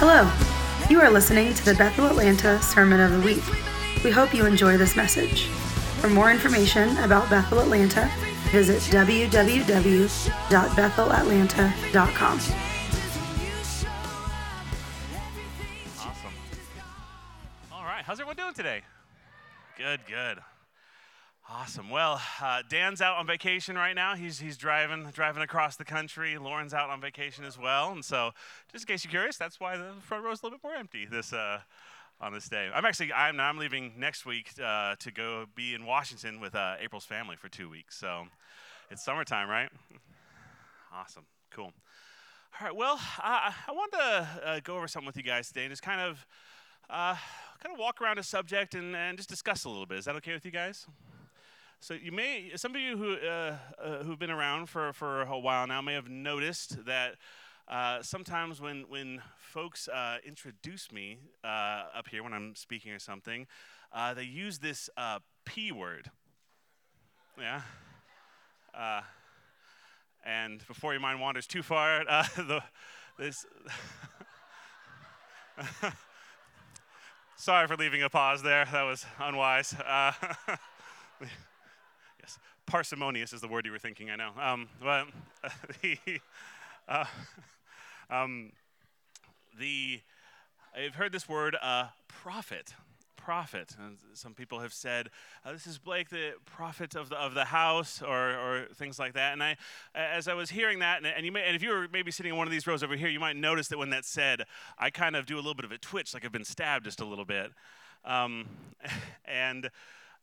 Hello. You are listening to the Bethel Atlanta Sermon of the Week. We hope you enjoy this message. For more information about Bethel Atlanta, visit www.bethelatlanta.com. Awesome. All right, how's everyone doing today? Good, good. Awesome. Well, uh, Dan's out on vacation right now. He's, he's driving driving across the country. Lauren's out on vacation as well. And so, just in case you're curious, that's why the front row is a little bit more empty this uh, on this day. I'm actually I'm I'm leaving next week uh, to go be in Washington with uh, April's family for two weeks. So, it's summertime, right? Awesome. Cool. All right. Well, I, wanted to uh, go over something with you guys today and just kind of uh, kind of walk around a subject and, and just discuss a little bit. Is that okay with you guys? So you may, some of you who uh, uh, who've been around for, for a while now may have noticed that uh, sometimes when when folks uh, introduce me uh, up here when I'm speaking or something, uh, they use this p word. Yeah. and before your mind wanders too far, the this. Sorry for leaving a pause there. That was unwise parsimonious is the word you were thinking, I know. Um, but the, uh, um, the, I've heard this word, uh, prophet. Prophet. And some people have said, uh, "This is Blake, the prophet of the of the house," or, or things like that. And I, as I was hearing that, and, and you may, and if you were maybe sitting in one of these rows over here, you might notice that when that's said, I kind of do a little bit of a twitch, like I've been stabbed just a little bit. Um, and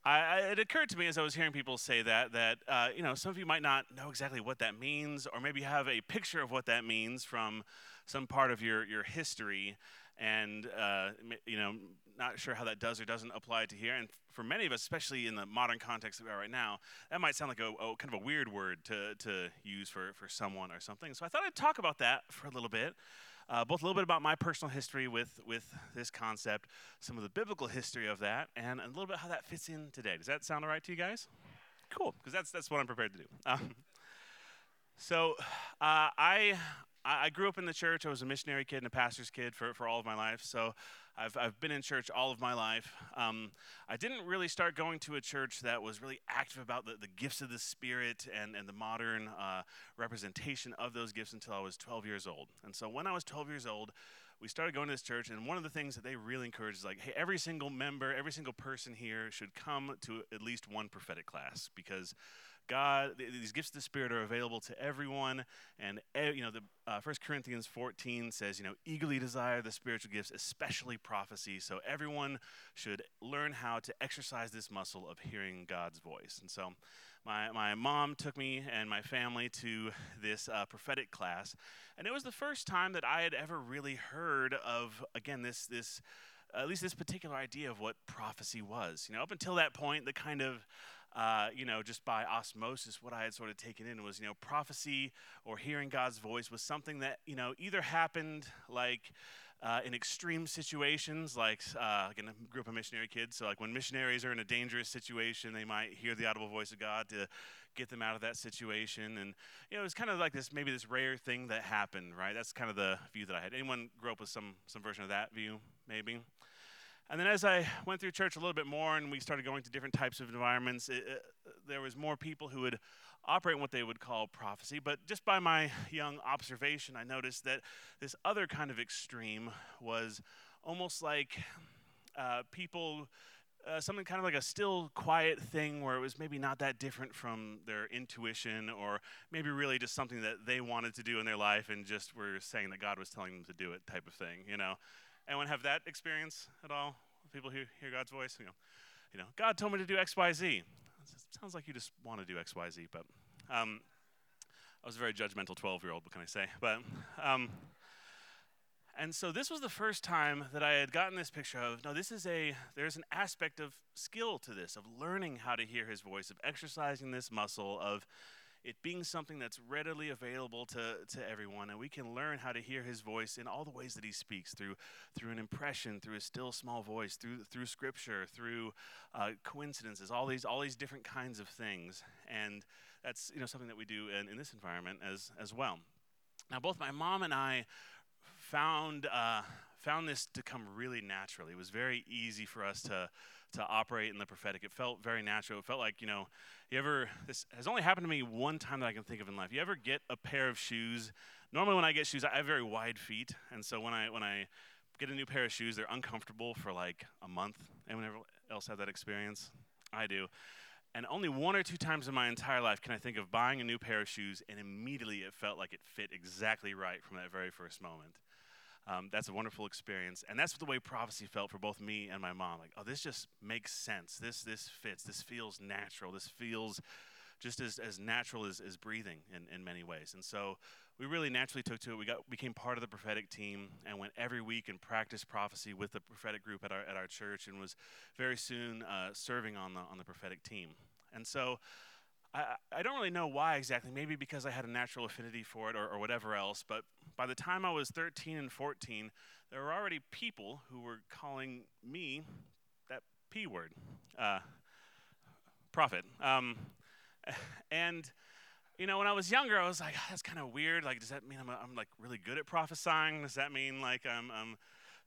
I, it occurred to me as I was hearing people say that that uh, you know some of you might not know exactly what that means, or maybe have a picture of what that means from some part of your your history, and uh, you know not sure how that does or doesn't apply to here. And for many of us, especially in the modern context that we are right now, that might sound like a, a kind of a weird word to to use for for someone or something. So I thought I'd talk about that for a little bit uh, both a little bit about my personal history with, with this concept, some of the biblical history of that, and a little bit how that fits in today. Does that sound all right to you guys? Cool, because that's, that's what I'm prepared to do. Um, so uh, I, I grew up in the church. I was a missionary kid and a pastor's kid for, for all of my life. So I've, I've been in church all of my life. Um, I didn't really start going to a church that was really active about the, the gifts of the Spirit and, and the modern uh, representation of those gifts until I was 12 years old. And so when I was 12 years old, we started going to this church, and one of the things that they really encouraged is like, hey, every single member, every single person here should come to at least one prophetic class because God, these gifts of the Spirit are available to everyone. And, you know, the uh, 1 Corinthians 14 says, you know, eagerly desire the spiritual gifts, especially prophecy. So everyone should learn how to exercise this muscle of hearing God's voice. And so my, my mom took me and my family to this uh, prophetic class. And it was the first time that I had ever really heard of, again, this, this, at least this particular idea of what prophecy was. You know, up until that point, the kind of uh, you know, just by osmosis, what I had sort of taken in was, you know, prophecy or hearing God's voice was something that, you know, either happened like uh, in extreme situations, like uh, again, a group of missionary kids. So, like when missionaries are in a dangerous situation, they might hear the audible voice of God to get them out of that situation. And you know, it was kind of like this, maybe this rare thing that happened, right? That's kind of the view that I had. Anyone grow up with some some version of that view, maybe? And then as I went through church a little bit more and we started going to different types of environments, it, it, there was more people who would operate in what they would call prophecy. But just by my young observation, I noticed that this other kind of extreme was almost like uh, people, uh, something kind of like a still quiet thing where it was maybe not that different from their intuition or maybe really just something that they wanted to do in their life and just were saying that God was telling them to do it type of thing, you know. Anyone have that experience at all? People who hear God's voice, you know, you know, God told me to do X, Y, Z. Sounds like you just want to do X, Y, Z, but um, I was a very judgmental 12-year-old. What can I say? But um, and so this was the first time that I had gotten this picture of no, this is a there's an aspect of skill to this, of learning how to hear His voice, of exercising this muscle, of it being something that's readily available to, to everyone, and we can learn how to hear his voice in all the ways that he speaks through through an impression, through a still small voice, through through scripture, through uh, coincidences, all these all these different kinds of things, and that's you know something that we do in, in this environment as as well. Now, both my mom and I found uh, found this to come really naturally. It was very easy for us to to operate in the prophetic. It felt very natural. It felt like you know, you ever this has only happened to me one time that I can think of in life. You ever get a pair of shoes? Normally, when I get shoes, I have very wide feet, and so when I when I get a new pair of shoes, they're uncomfortable for like a month. Anyone else have that experience? I do. And only one or two times in my entire life can I think of buying a new pair of shoes and immediately it felt like it fit exactly right from that very first moment. Um, that's a wonderful experience, and that's the way prophecy felt for both me and my mom. Like, oh, this just makes sense. This this fits. This feels natural. This feels just as, as natural as, as breathing in, in many ways. And so we really naturally took to it. We got became part of the prophetic team and went every week and practiced prophecy with the prophetic group at our at our church, and was very soon uh, serving on the on the prophetic team. And so. I, I don't really know why exactly, maybe because I had a natural affinity for it or, or whatever else, but by the time I was 13 and 14, there were already people who were calling me that P word, uh, prophet. Um, and you know, when I was younger, I was like, that's kind of weird. Like, does that mean I'm, I'm like really good at prophesying? Does that mean like I'm, I'm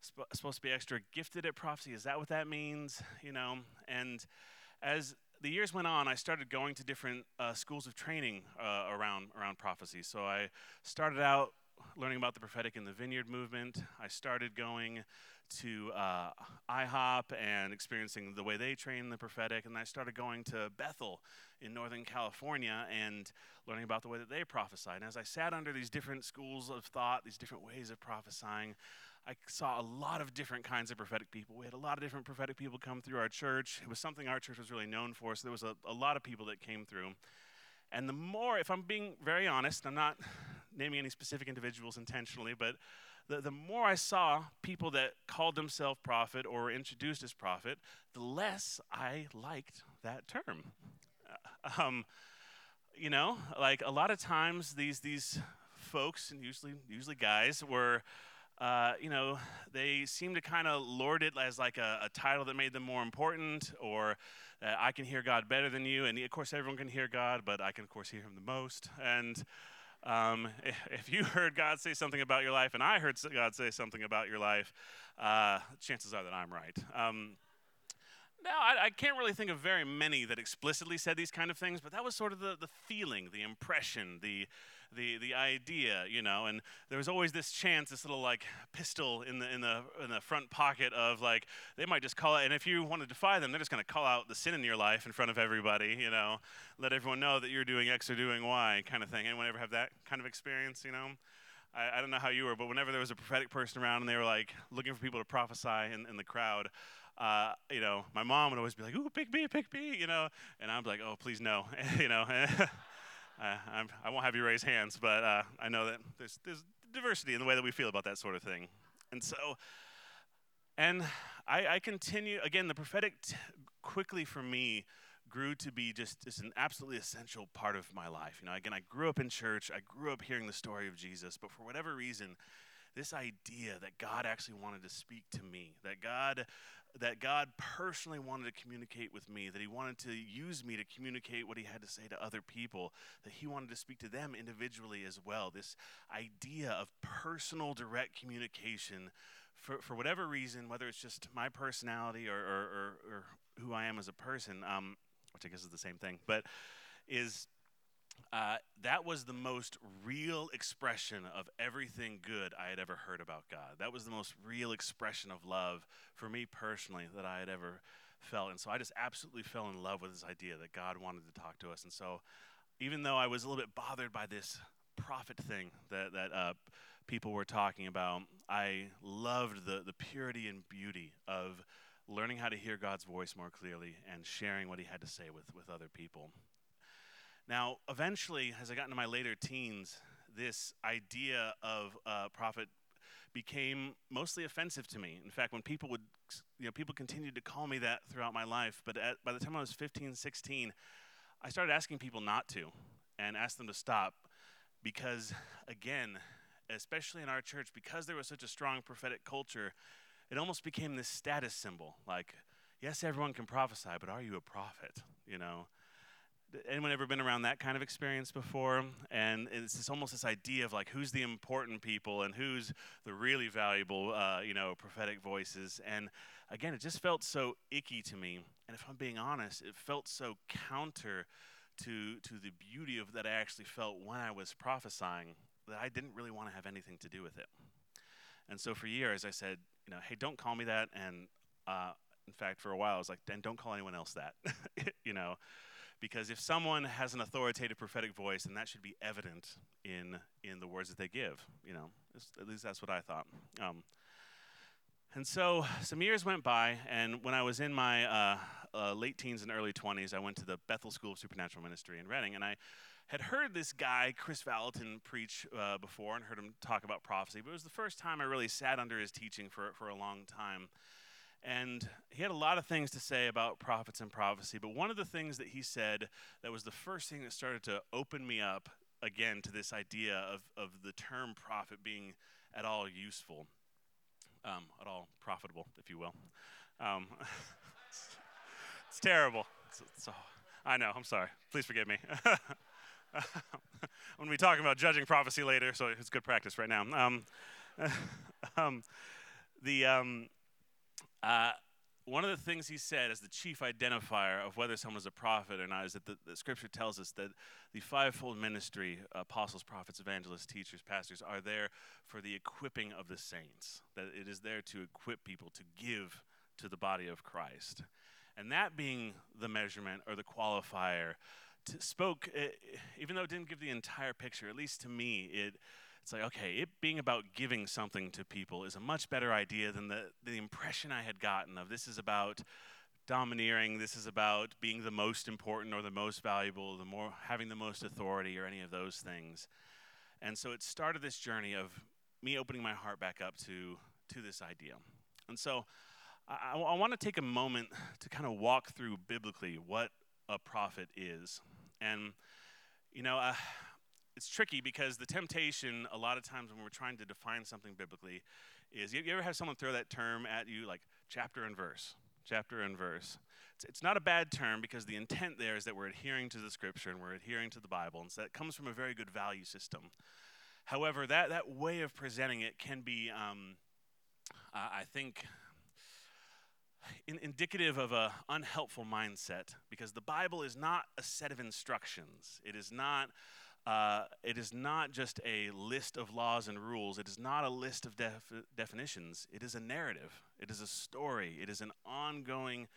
sp- supposed to be extra gifted at prophecy? Is that what that means? You know, and as the years went on, I started going to different uh, schools of training uh, around around prophecy. So I started out learning about the prophetic in the Vineyard movement. I started going to uh, IHOP and experiencing the way they train the prophetic, and I started going to Bethel in Northern California and learning about the way that they prophesy. And as I sat under these different schools of thought, these different ways of prophesying, I saw a lot of different kinds of prophetic people. We had a lot of different prophetic people come through our church. It was something our church was really known for, so there was a, a lot of people that came through. And the more, if I'm being very honest, I'm not naming any specific individuals intentionally, but the, the more I saw people that called themselves prophet or were introduced as prophet, the less I liked that term. Uh, um, you know, like a lot of times these these folks and usually usually guys were uh, you know, they seem to kind of lord it as like a, a, title that made them more important, or uh, I can hear God better than you. And of course, everyone can hear God, but I can, of course, hear Him the most. And um, if you heard God say something about your life, and I heard God say something about your life, uh, chances are that I'm right. Um, now, I, I, can't really think of very many that explicitly said these kind of things, but that was sort of the, the feeling, the impression, the, the, the idea, you know. And there was always this chance, this little like pistol in the, in, the, in the front pocket of like, they might just call it, and if you want to defy them, they're just going to call out the sin in your life in front of everybody, you know, let everyone know that you're doing X or doing Y kind of thing. Anyone ever have that kind of experience, you know? I, I don't know how you were, but whenever there was a prophetic person around and they were like looking for people to prophesy in, in the crowd, uh, you know, my mom would always be like, "Ooh, pick me, pick me," you know, and I'm like, "Oh, please no," you know. Uh, I won't have you raise hands, but uh, I know that there's, there's diversity in the way that we feel about that sort of thing. And so, and I, I continue, again, the prophetic t- quickly for me grew to be just, just an absolutely essential part of my life. You know, again, I grew up in church, I grew up hearing the story of Jesus, but for whatever reason, this idea that God actually wanted to speak to me, that God that God personally wanted to communicate with me, that He wanted to use me to communicate what He had to say to other people, that He wanted to speak to them individually as well. This idea of personal, direct communication for, for whatever reason, whether it's just my personality or, or, or, or who I am as a person, um, which I guess is the same thing, but is uh, that was the most real expression of everything good I had ever heard about God. That was the most real expression of love for me personally that I had ever felt. And so I just absolutely fell in love with this idea that God wanted to talk to us. And so even though I was a little bit bothered by this prophet thing that, that uh, people were talking about, I loved the, the purity and beauty of learning how to hear God's voice more clearly and sharing what he had to say with, with other people. Now, eventually, as I got into my later teens, this idea of uh, prophet became mostly offensive to me. In fact, when people would, you know, people continued to call me that throughout my life. But at, by the time I was 15, 16, I started asking people not to and asked them to stop because, again, especially in our church, because there was such a strong prophetic culture, it almost became this status symbol. Like, yes, everyone can prophesy, but are you a prophet? You know? Anyone ever been around that kind of experience before? And it's this, almost this idea of like who's the important people and who's the really valuable, uh, you know, prophetic voices. And again, it just felt so icky to me. And if I'm being honest, it felt so counter to to the beauty of that I actually felt when I was prophesying that I didn't really want to have anything to do with it. And so for years, I said, you know, hey, don't call me that. And uh, in fact, for a while, I was like, then don't call anyone else that, you know, because if someone has an authoritative prophetic voice, then that should be evident in in the words that they give. You know, at least that's what I thought. Um, and so some years went by, and when I was in my uh, uh, late teens and early 20s, I went to the Bethel School of Supernatural Ministry in Redding, and I had heard this guy, Kris Vallotton, preach uh, before and heard him talk about prophecy, but it was the first time I really sat under his teaching for, for a long time. And he had a lot of things to say about prophets and prophecy, but one of the things that he said that was the first thing that started to open me up again to this idea of, of the term prophet being at all useful, um, at all profitable, if you will. Um, it's, it's, terrible. It's, it's, I know, I'm sorry. Please forgive me. I'm going to be talking about judging prophecy later, so it's good practice right now. Um, um, the um, uh, one of the things he said as the chief identifier of whether someone is a prophet or not is that the, the scripture tells us that the fivefold ministry apostles prophets evangelists teachers pastors are there for the equipping of the saints that it is there to equip people to give to the body of christ. And that being the measurement or the qualifier spoke, eh, even though it didn't give the entire picture, at least to me, it, it's like, okay, it being about giving something to people is a much better idea than the, the impression I had gotten of this is about domineering, this is about being the most important or the most valuable, the more having the most authority or any of those things. And so it started this journey of me opening my heart back up to, to this idea. And so I, I want to take a moment to kind of walk through biblically what a prophet is. And, you know, uh, it's tricky because the temptation, a lot of times when we're trying to define something biblically, is you, you ever have someone throw that term at you, like chapter and verse? Chapter and verse. It's, it's not a bad term because the intent there is that we're adhering to the scripture and we're adhering to the Bible. And so that comes from a very good value system. However, that, that way of presenting it can be, um, uh, I think, in, indicative of an unhelpful mindset because the Bible is not a set of instructions. It is not. Uh, it is not just a list of laws and rules. It is not a list of def- definitions. It is a narrative. It is a story. It is an ongoing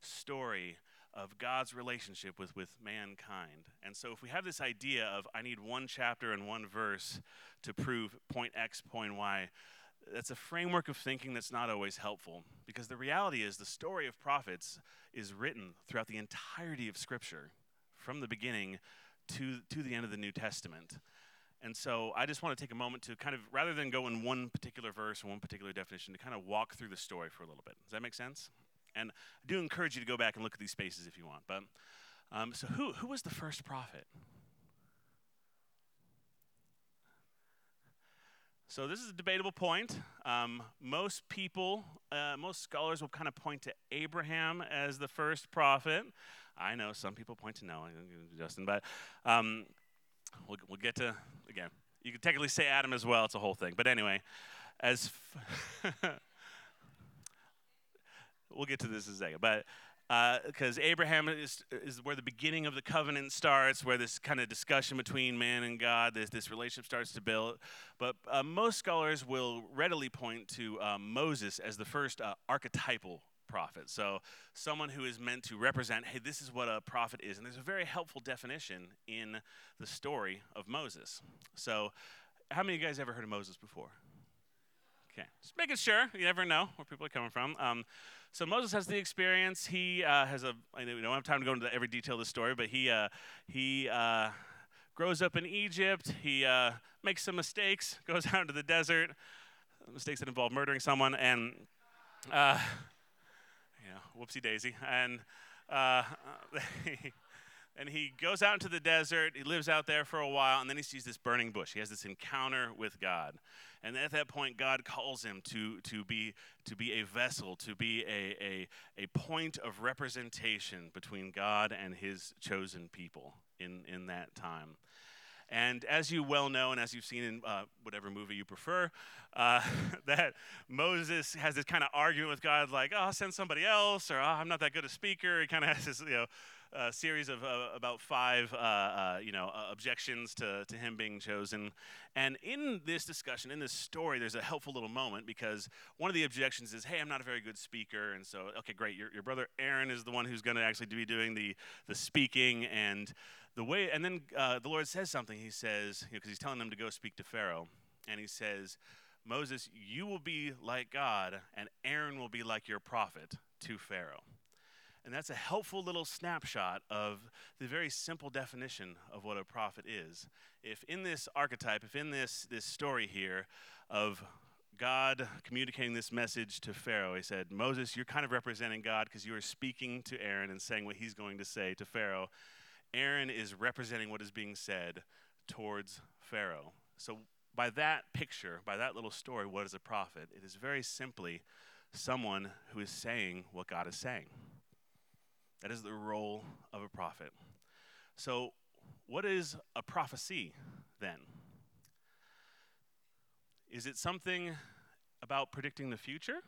story of God's relationship with, with mankind. And so, if we have this idea of I need one chapter and one verse to prove point X, point Y, that's a framework of thinking that's not always helpful because the reality is the story of prophets is written throughout the entirety of Scripture, from the beginning to, to the end of the New Testament. And so I just want to take a moment to kind of, rather than go in one particular verse or one particular definition, to kind of walk through the story for a little bit. Does that make sense? And I do encourage you to go back and look at these spaces if you want. But um, so, who, who was the first prophet? So this is a debatable point. Um, most people, uh, most scholars will kind of point to Abraham as the first prophet. I know some people point to Noah, Justin, but um, we'll, we'll get to, again, you could technically say Adam as well. It's a whole thing. But anyway, as f- we'll get to this in a second. But because uh, Abraham is, is where the beginning of the covenant starts, where this kind of discussion between man and God, this, this relationship starts to build. But uh, most scholars will readily point to uh, Moses as the first uh, archetypal prophet. So, someone who is meant to represent, hey, this is what a prophet is. And there's a very helpful definition in the story of Moses. So, how many of you guys ever heard of Moses before? Okay, just making sure. You never know where people are coming from. Um, so Moses has the experience. He uh, has a. I know we don't have time to go into every detail of the story, but he uh, he uh, grows up in Egypt. He uh, makes some mistakes, goes out into the desert, mistakes that involve murdering someone, and uh, yeah, whoopsie daisy, and. Uh, and he goes out into the desert. He lives out there for a while, and then he sees this burning bush. He has this encounter with God. And at that point, God calls him to, to, be, to be a vessel, to be a, a, a point of representation between God and his chosen people in, in that time. And as you well know, and as you've seen in uh, whatever movie you prefer, uh, that Moses has this kind of argument with God, like, oh, I'll send somebody else, or oh, I'm not that good a speaker. He kind of has this, you know, uh, series of uh, about five, uh, uh, you know, objections to, to him being chosen. And in this discussion, in this story, there's a helpful little moment because one of the objections is, hey, I'm not a very good speaker. And so, okay, great, your, your brother Aaron is the one who's going to actually be doing the, the speaking. And the way, and then uh, the Lord says something. He says, because you know, he's telling them to go speak to Pharaoh, and he says, Moses, you will be like God, and Aaron will be like your prophet to Pharaoh. And that's a helpful little snapshot of the very simple definition of what a prophet is. If in this archetype, if in this, this story here of God communicating this message to Pharaoh, he said, Moses, you're kind of representing God because you are speaking to Aaron and saying what he's going to say to Pharaoh. Aaron is representing what is being said towards Pharaoh. So, by that picture, by that little story, what is a prophet? It is very simply someone who is saying what God is saying. That is the role of a prophet. So, what is a prophecy then? Is it something about predicting the future?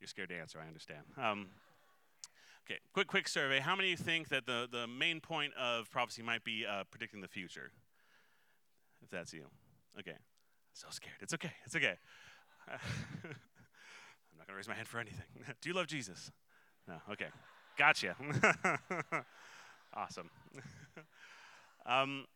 You're scared to answer, I understand. Um, Okay, quick, quick survey. How many of you think that the, the main point of prophecy might be uh, predicting the future? If that's you. Okay. So scared. It's okay. It's okay. I'm not going to raise my hand for anything. Do you love Jesus? No. Okay. Gotcha. awesome. um,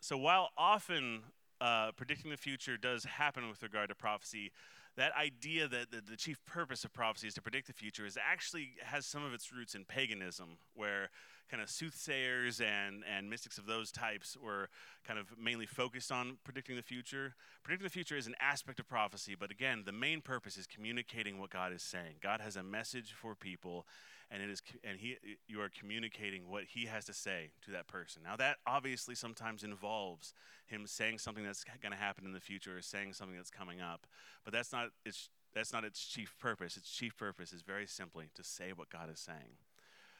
so while often uh, predicting the future does happen with regard to prophecy, that idea that the, the, chief purpose of prophecy is to predict the future is actually has some of its roots in paganism, where kind of soothsayers and, and mystics of those types were kind of mainly focused on predicting the future. Predicting the future is an aspect of prophecy, but again, the main purpose is communicating what God is saying. God has a message for people, and it is and he you are communicating what he has to say to that person. Now that obviously sometimes involves him saying something that's going to happen in the future or saying something that's coming up, but that's not its that's not its chief purpose. Its chief purpose is very simply to say what God is saying.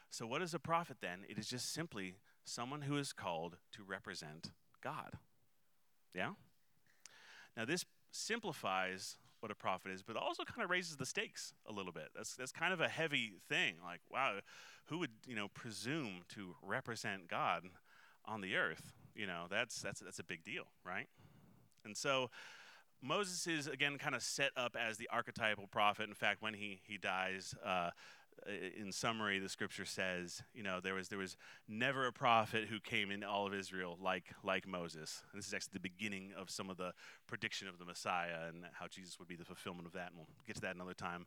So what is a prophet then? It is just simply someone who is called to represent God. Yeah? Now this simplifies what a prophet is, but also kind of raises the stakes a little bit. That's that's kind of a heavy thing. Like, wow, who would you know presume to represent God on the earth? You know, that's that's that's a big deal, right? And so. Moses is again kind of set up as the archetypal prophet. In fact, when he he dies, uh, Uh, in summary, the scripture says, you know, there was there was never a prophet who came in all of Israel like like Moses. And this is actually the beginning of some of the prediction of the Messiah and how Jesus would be the fulfillment of that. And we'll get to that another time.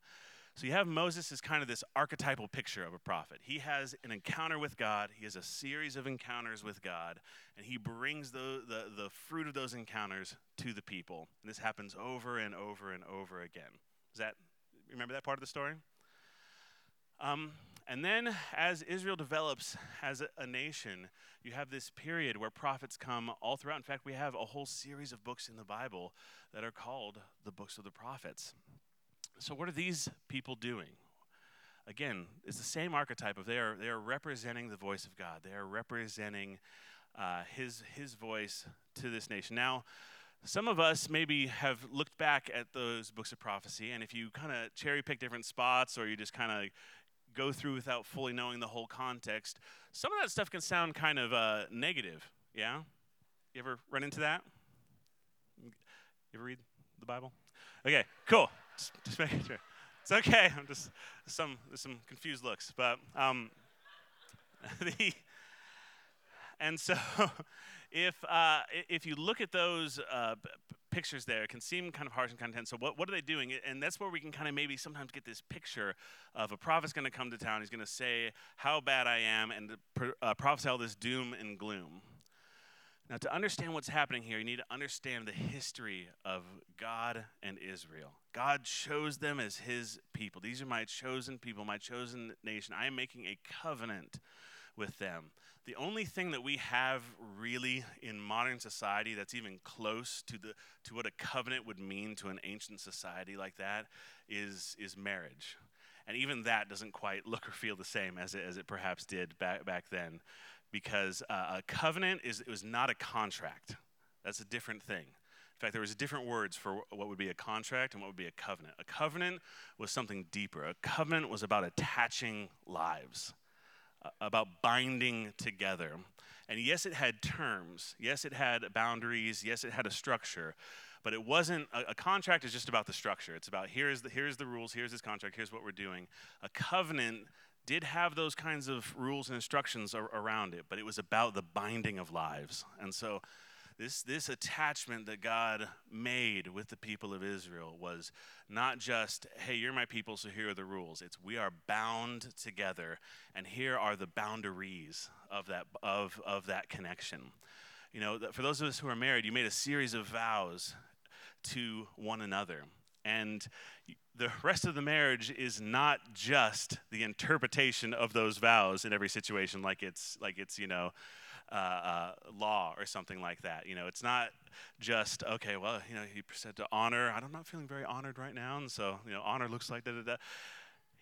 So you have Moses as kind of this archetypal picture of a prophet. He has an encounter with God. He has a series of encounters with God, and he brings the, the, the fruit of those encounters to the people. And this happens over and over and over again. Is that remember that part of the story? Um, and then, as Israel develops as a, nation, you have this period where prophets come all throughout. In fact, we have a whole series of books in the Bible that are called the books of the prophets. So, what are these people doing? Again, it's the same archetype of they are, they are representing the voice of God. They are representing uh, his, his voice to this nation. Now, some of us maybe have looked back at those books of prophecy, and if you kind of cherry pick different spots or you just kind of go through without fully knowing the whole context, some of that stuff can sound kind of uh, negative. Yeah? You ever run into that? You ever read the Bible? Okay, cool. Just, just making sure. It's okay. I'm just some some confused looks, but um, the and so if uh, if you look at those uh, pictures there. It can seem kind of harsh and content. So what, what are they doing? And that's where we can kind of maybe sometimes get this picture of a prophet's going to come to town. He's going to say how bad I am and uh, prophesy all this doom and gloom. Now, to understand what's happening here, you need to understand the history of God and Israel. God chose them as his people. These are my chosen people, my chosen nation. I am making a covenant with them. The only thing that we have really in modern society that's even close to, the, to what a covenant would mean to an ancient society like that is, is marriage. And even that doesn't quite look or feel the same as it, as it perhaps did back, back then, because uh, a covenant is, it was not a contract. That's a different thing. In fact, there was different words for what would be a contract and what would be a covenant. A covenant was something deeper. A covenant was about attaching lives about binding together. And yes, it had terms. Yes, it had boundaries. Yes, it had a structure. But it wasn't a, a, contract is just about the structure. It's about here's the here's the rules, here's this contract, here's what we're doing. A covenant did have those kinds of rules and instructions ar- around it, but it was about the binding of lives. And so this, this attachment that God made with the people of Israel was not just, hey, you're my people, so here are the rules. It's we are bound together, and here are the boundaries of that, of, of that connection. You know, for those of us who are married, you made a series of vows to one another. And the rest of the marriage is not just the interpretation of those vows in every situation, like it's, like it's you know, uh, uh, law or something like that. You know, it's not just okay. Well, you know, he said to honor. I'm not feeling very honored right now, and so you know, honor looks like da da da.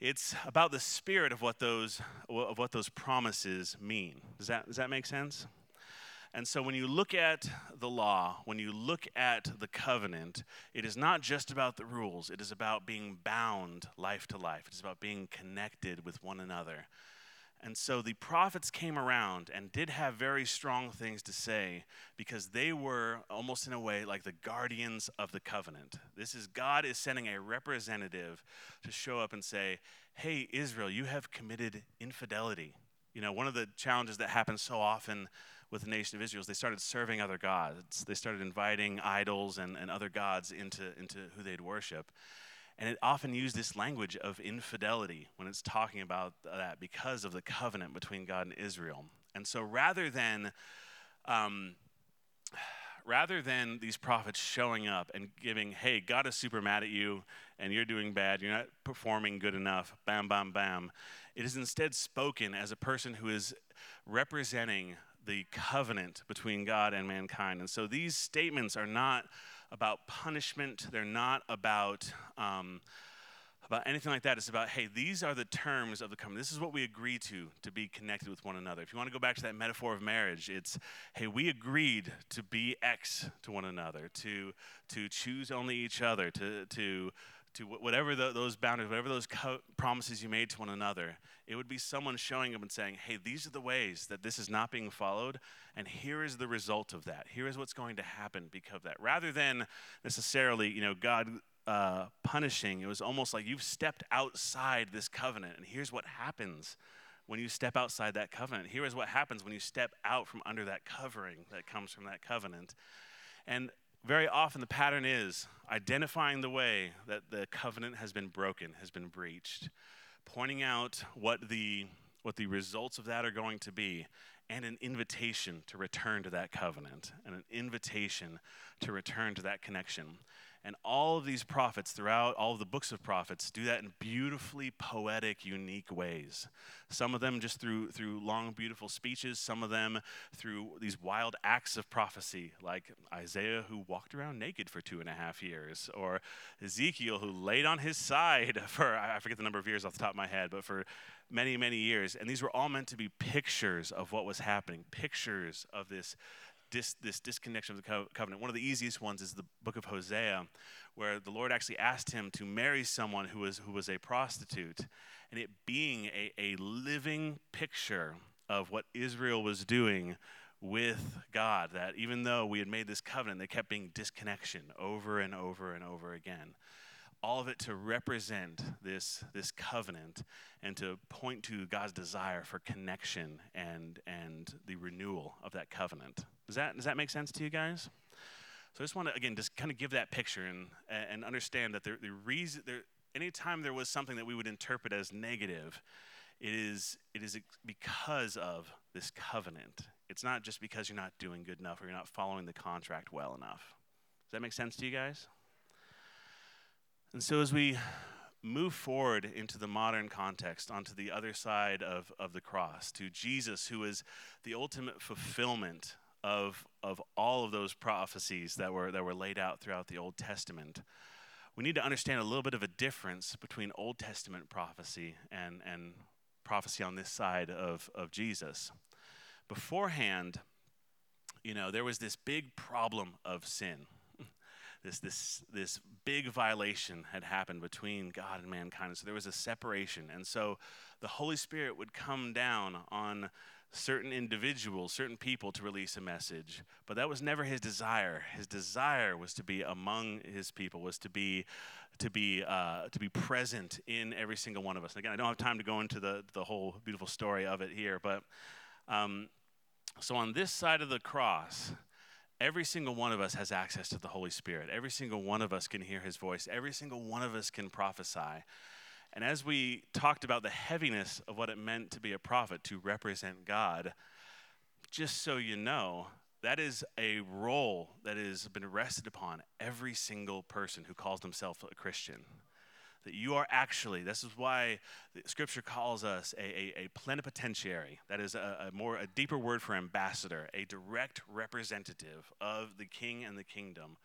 It's about the spirit of what those of what those promises mean. Does that does that make sense? And so when you look at the law, when you look at the covenant, it is not just about the rules. It is about being bound life to life. It is about being connected with one another. And so the prophets came around and did have very strong things to say because they were almost in a way like the guardians of the covenant. This is God is sending a representative to show up and say, "Hey Israel, you have committed infidelity." You know, one of the challenges that happens so often with the nation of Israel is they started serving other gods. They started inviting idols and, and other gods into, into who they'd worship. And it often used this language of infidelity when it's talking about that because of the covenant between God and Israel. And so rather than um, rather than these prophets showing up and giving, hey, God is super mad at you and you're doing bad, you're not performing good enough, bam, bam, bam, it is instead spoken as a person who is representing the covenant between God and mankind. And so these statements are not about punishment. They're not about um, about anything like that. It's about, hey, these are the terms of the covenant. This is what we agree to to be connected with one another. If you want to go back to that metaphor of marriage, it's, hey, we agreed to be X to one another, to to choose only each other, to to to whatever the, those boundaries, whatever those co- promises you made to one another, it would be someone showing up and saying, hey, these are the ways that this is not being followed, and here is the result of that. Here is what's going to happen because of that. Rather than necessarily, you know, God uh, punishing, it was almost like you've stepped outside this covenant, and here's what happens when you step outside that covenant. Here is what happens when you step out from under that covering that comes from that covenant. And very often the pattern is identifying the way that the covenant has been broken, has been breached, pointing out what the, what the results of that are going to be, and an invitation to return to that covenant, and an invitation to return to that connection. And all of these prophets throughout all of the books of prophets do that in beautifully poetic, unique ways. Some of them just through, through long, beautiful speeches, some of them through these wild acts of prophecy, like Isaiah, who walked around naked for two and a half years, or Ezekiel, who laid on his side for, I forget the number of years off the top of my head, but for many, many years. And these were all meant to be pictures of what was happening, pictures of this dis, this disconnection of the co- covenant. One of the easiest ones is the book of Hosea, where the Lord actually asked him to marry someone who was, who was a prostitute, and it being a, a living picture of what Israel was doing with God, that even though we had made this covenant, they kept being disconnection over and over and over again all of it to represent this, this covenant and to point to God's desire for connection and, and the renewal of that covenant. Does that, does that make sense to you guys? So I just want to, again, just kind of give that picture and, and understand that the, the reason, there, anytime there was something that we would interpret as negative, it is, it is because of this covenant. It's not just because you're not doing good enough or you're not following the contract well enough. Does that make sense to you guys? And so, as we move forward into the modern context, onto the other side of, of the cross, to Jesus, who is the ultimate fulfillment of, of all of those prophecies that were, that were laid out throughout the Old Testament, we need to understand a little bit of a difference between Old Testament prophecy and, and prophecy on this side of, of Jesus. Beforehand, you know, there was this big problem of sin. This, this, this big violation had happened between God and mankind. So there was a separation. And so the Holy Spirit would come down on certain individuals, certain people to release a message. But that was never his desire. His desire was to be among his people, was to be to be uh, to be present in every single one of us. And again, I don't have time to go into the the whole beautiful story of it here, but um, so on this side of the cross. Every single one of us has access to the Holy Spirit. Every single one of us can hear his voice. Every single one of us can prophesy. And as we talked about the heaviness of what it meant to be a prophet, to represent God, just so you know, that is a role that has been rested upon every single person who calls themselves a Christian. That you are actually, this is why Scripture calls us a, a, a plenipotentiary. That is a, a, more, a deeper word for ambassador, a direct representative of the king and the kingdom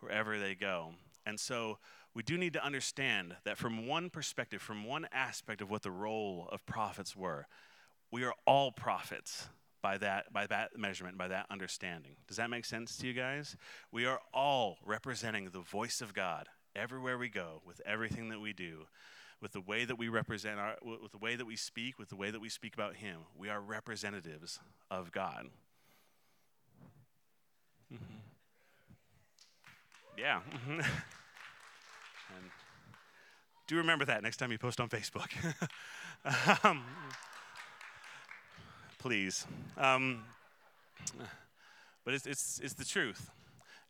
wherever they go. And so we do need to understand that from one perspective, from one aspect of what the role of prophets were, we are all prophets by that by that measurement by that understanding. Does that make sense to you guys? We are all representing the voice of god everywhere we go with everything that we do with the way that we represent our with the way that we speak with the way that we speak about him. We are representatives of god. Mm-hmm. yeah And do remember that next time you post on Facebook. um, please. Um, but it's, it's, it's the truth.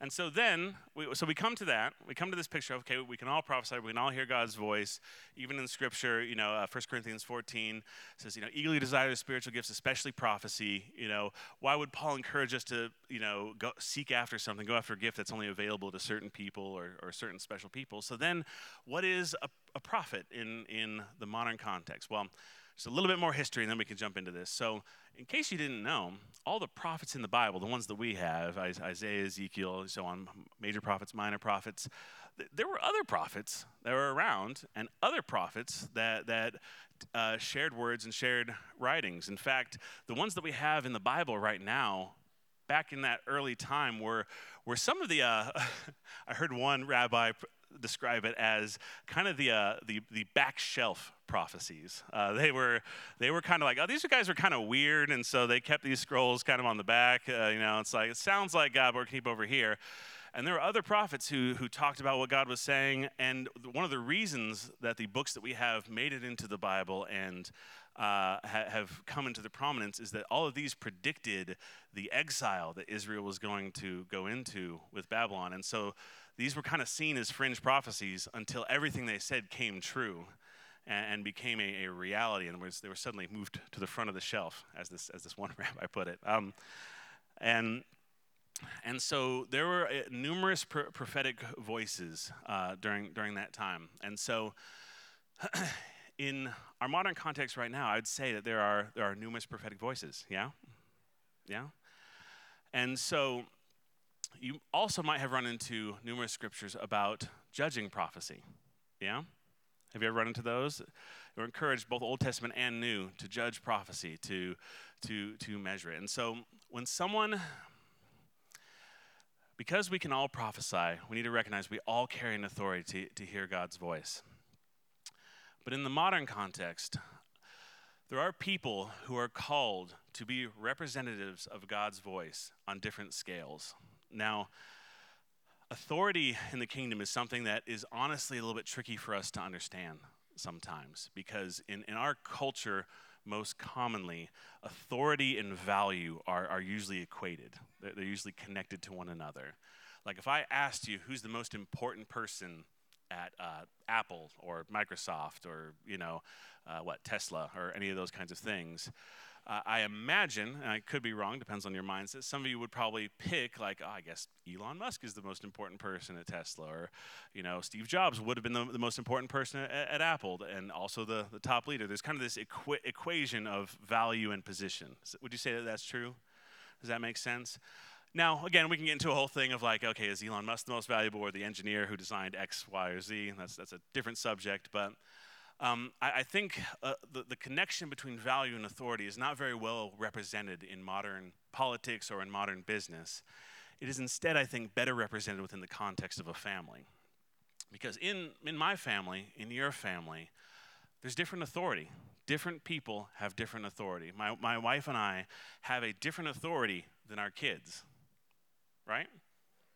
And so then, we, so we come to that. We come to this picture of, okay, we can all prophesy. We can all hear God's voice. Even in Scripture, you know, uh, 1 Corinthians 14 says, you know, eagerly desire the spiritual gifts, especially prophecy. You know, why would Paul encourage us to, you know, go seek after something, go after a gift that's only available to certain people or, or certain special people? So then, what is a, a prophet in, in the modern context? Well, just a little bit more history, and then we can jump into this. So, in case you didn't know, all the prophets in the Bible, the ones that we have, Isaiah, Ezekiel, so on, major prophets, minor prophets, there were other prophets that were around and other prophets that, that uh, shared words and shared writings. In fact, the ones that we have in the Bible right now, back in that early time, were, were some of the, uh, I heard one rabbi describe it as kind of the, uh, the, the back shelf prophecies. Uh, they were they were kind of like, oh, these guys are kind of weird, and so they kept these scrolls kind of on the back. Uh, you know, it's like it sounds like God, but we're keep over here. And there were other prophets who, who talked about what God was saying. And one of the reasons that the books that we have made it into the Bible and uh, ha- have come into the prominence is that all of these predicted the exile that Israel was going to go into with Babylon. And so these were kind of seen as fringe prophecies until everything they said came true and, and became a, a, reality and they were suddenly moved to the front of the shelf, as this, as this one rabbi put it. Um, and, and so there were uh, numerous pr- prophetic voices uh, during, during that time. And so in our modern context right now, I would say that there are, there are numerous prophetic voices, yeah? Yeah? And so you also might have run into numerous scriptures about judging prophecy, yeah? Have you ever run into those? We're encouraged, both Old Testament and New, to judge prophecy, to, to, to measure it. And so when someone, because we can all prophesy, we need to recognize we all carry an authority to, to hear God's voice. But in the modern context, there are people who are called to be representatives of God's voice on different scales. Now, authority in the kingdom is something that is honestly a little bit tricky for us to understand sometimes because in, in our culture, most commonly, authority and value are, are usually equated, they're, they're usually connected to one another. Like if I asked you who's the most important person at uh, Apple or Microsoft or, you know, uh, what, Tesla or any of those kinds of things, uh, I imagine, and I could be wrong, depends on your mindset, some of you would probably pick, like, oh, I guess Elon Musk is the most important person at Tesla, or, you know, Steve Jobs would have been the, the most important person at, at, Apple, and also the, the top leader. There's kind of this equi- equation of value and position. Would you say that that's true? Does that make sense? Now, again, we can get into a whole thing of like, okay, is Elon Musk the most valuable or the engineer who designed X, Y, or Z? That's, that's a different subject, but um, I, I, think uh, the, the connection between value and authority is not very well represented in modern politics or in modern business. It is instead, I think, better represented within the context of a family. Because in, in my family, in your family, there's different authority. Different people have different authority. My, my wife and I have a different authority than our kids, right?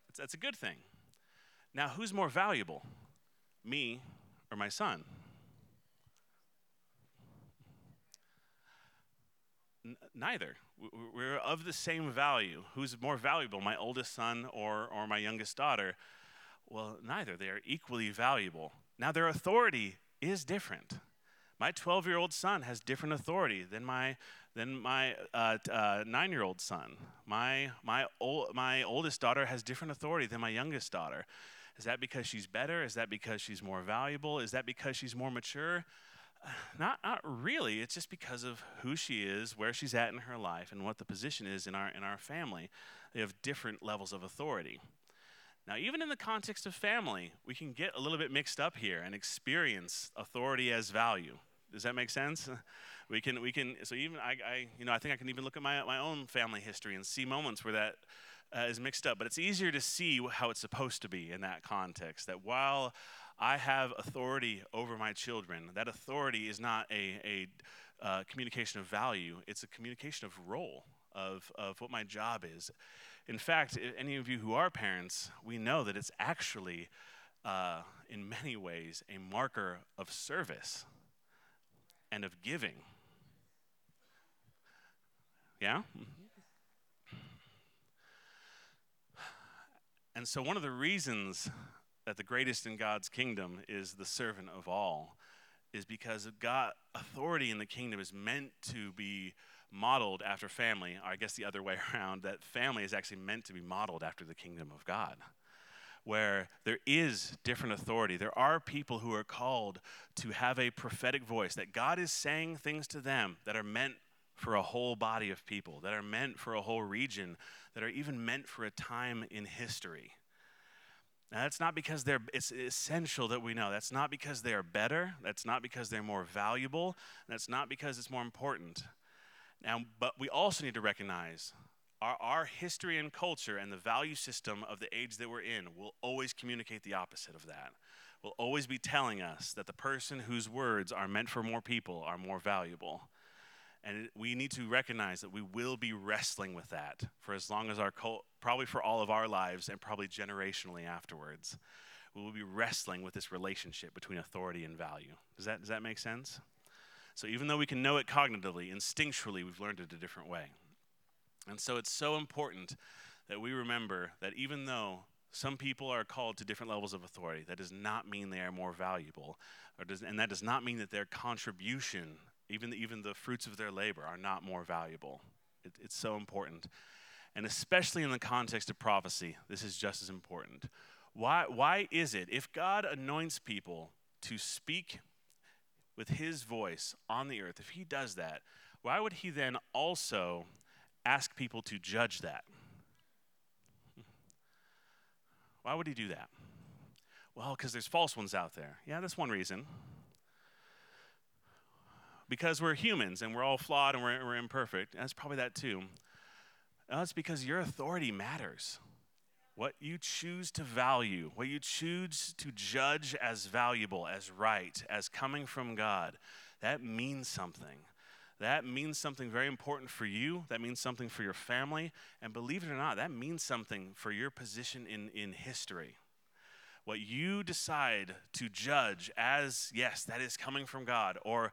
That's, that's a good thing. Now, who's more valuable, me or my son? Neither. We're of the same value. Who's more valuable, my oldest son or, or my youngest daughter? Well, neither. They are equally valuable. Now, their authority is different. My 12 year old son has different authority than my, than my uh, uh, nine year old son. My, my, ol- my oldest daughter has different authority than my youngest daughter. Is that because she's better? Is that because she's more valuable? Is that because she's more mature? Not, not really. It's just because of who she is, where she's at in her life, and what the position is in our, in our family. They have different levels of authority. Now, even in the context of family, we can get a little bit mixed up here and experience authority as value. Does that make sense? We can, we can. So even I, I you know, I think I can even look at my my own family history and see moments where that uh, is mixed up. But it's easier to see how it's supposed to be in that context. That while I have authority over my children, that authority is not a, a uh, communication of value, it's a communication of role, of, of what my job is. In fact, any of you who are parents, we know that it's actually, uh, in many ways, a marker of service and of giving. Yeah? And so, one of the reasons that the greatest in God's kingdom is the servant of all is because God authority in the kingdom is meant to be modeled after family, I guess the other way around, that family is actually meant to be modeled after the kingdom of God. Where there is different authority. There are people who are called to have a prophetic voice, that God is saying things to them that are meant for a whole body of people, that are meant for a whole region, that are even meant for a time in history. Now, that's not because they're, it's essential that we know. That's not because they are better. That's not because they're more valuable. That's not because it's more important. Now, but we also need to recognize our, our history and culture and the value system of the age that we're in will always communicate the opposite of that. Will always be telling us that the person whose words are meant for more people are more valuable. And we need to recognize that we will be wrestling with that for as long as our cult, probably for all of our lives and probably generationally afterwards. We will be wrestling with this relationship between authority and value. Does that, does that make sense? So even though we can know it cognitively, instinctually, we've learned it a different way. And so it's so important that we remember that even though some people are called to different levels of authority, that does not mean they are more valuable, or does, and that does not mean that their contribution even the, even the fruits of their labor are not more valuable. It, it's so important. And especially in the context of prophecy, this is just as important. Why, why is it, if God anoints people to speak with his voice on the earth, if he does that, why would he then also ask people to judge that? Why would he do that? Well, because there's false ones out there. Yeah, that's one reason because we're humans and we're all flawed and we're, we're imperfect. That's probably that too. No, because your authority matters. What you choose to value, what you choose to judge as valuable, as right, as coming from God, that means something. That means something very important for you. That means something for your family. And believe it or not, that means something for your position in, in history. What you decide to judge as, yes, that is coming from God, or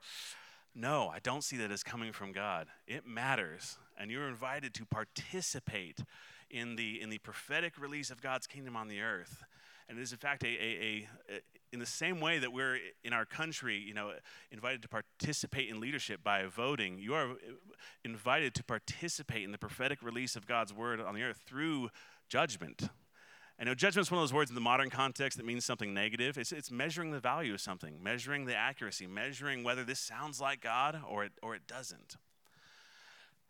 no, I don't see that as coming from God. It matters, and you're invited to participate in the, in the prophetic release of God's kingdom on the earth. and it is in fact a, a, a, in the same way that we're in our country, you know, invited to participate in leadership by voting, you are invited to participate in the prophetic release of God's word on the earth through judgment. I know judgment is one of those words in the modern context that means something negative. It's, it's measuring the value of something, measuring the accuracy, measuring whether this sounds like God or it, or it doesn't.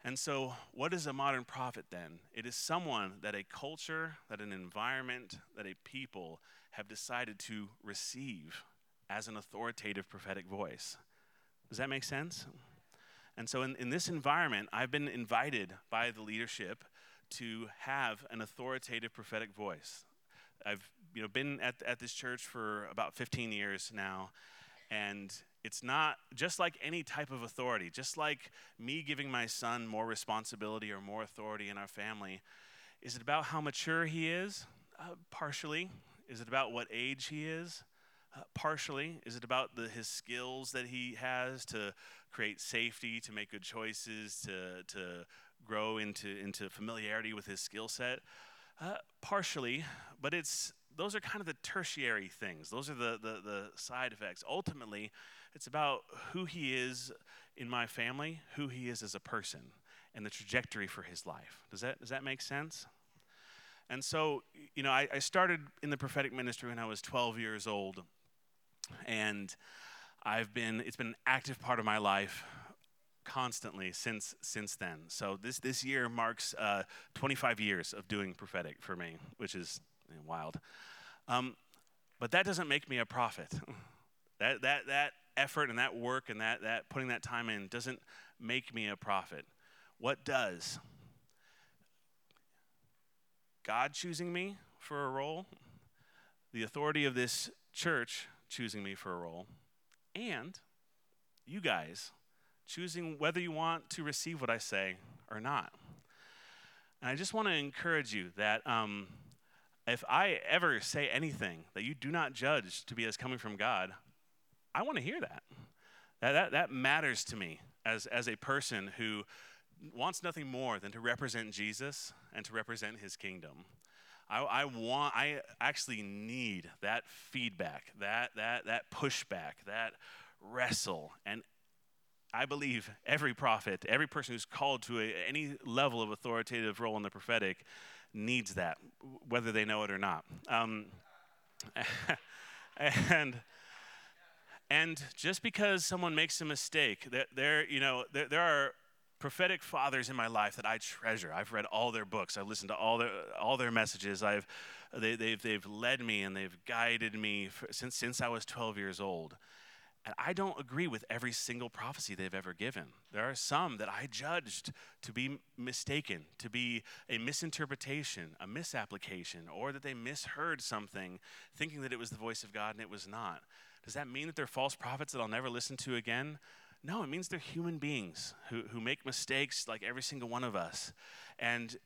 And so, what is a modern prophet then? It is someone that a culture, that an environment, that a people have decided to receive as an authoritative prophetic voice. Does that make sense? And so, in, in this environment, I've been invited by the leadership to have an authoritative prophetic voice. I've you know, been at, at this church for about 15 years now, and it's not just like any type of authority, just like me giving my son more responsibility or more authority in our family. Is it about how mature he is? Uh, partially. Is it about what age he is? Uh, partially. Is it about the, his skills that he has to create safety, to make good choices, to, to grow into, into familiarity with his skill set? Uh, partially, but it's those are kind of the tertiary things. Those are the, the, the side effects. Ultimately, it's about who he is in my family, who he is as a person, and the trajectory for his life. Does that, does that make sense? And so, you know, I, I started in the prophetic ministry when I was 12 years old, and I've been, it's been an active part of my life constantly since since then. So this this year marks uh, 25 years of doing prophetic for me, which is wild. Um, but that doesn't make me a prophet. that that that effort and that work and that that putting that time in doesn't make me a prophet. What does? God choosing me for a role, the authority of this church choosing me for a role, and you guys choosing whether you want to receive what I say or not. And I just want to encourage you that um, if I ever say anything that you do not judge to be as coming from God, I want to hear that. That, that. that matters to me as, as a person who wants nothing more than to represent Jesus and to represent his kingdom. I, I, want I actually need that feedback, that that that pushback, that wrestle. And I believe every prophet, every person who's called to a, any level of authoritative role in the prophetic needs that, whether they know it or not. Um, and and just because someone makes a mistake, there, there you know, there, there are prophetic fathers in my life that I treasure. I've read all their books. I've listened to all their all their messages. I've they, have they've, they've led me and they've guided me for, since since I was 12 years old. And I don't agree with every single prophecy they've ever given. There are some that I judged to be mistaken, to be a misinterpretation, a misapplication, or that they misheard something, thinking that it was the voice of God and it was not. Does that mean that they're false prophets that I'll never listen to again? No, it means they're human beings who, who make mistakes like every single one of us. And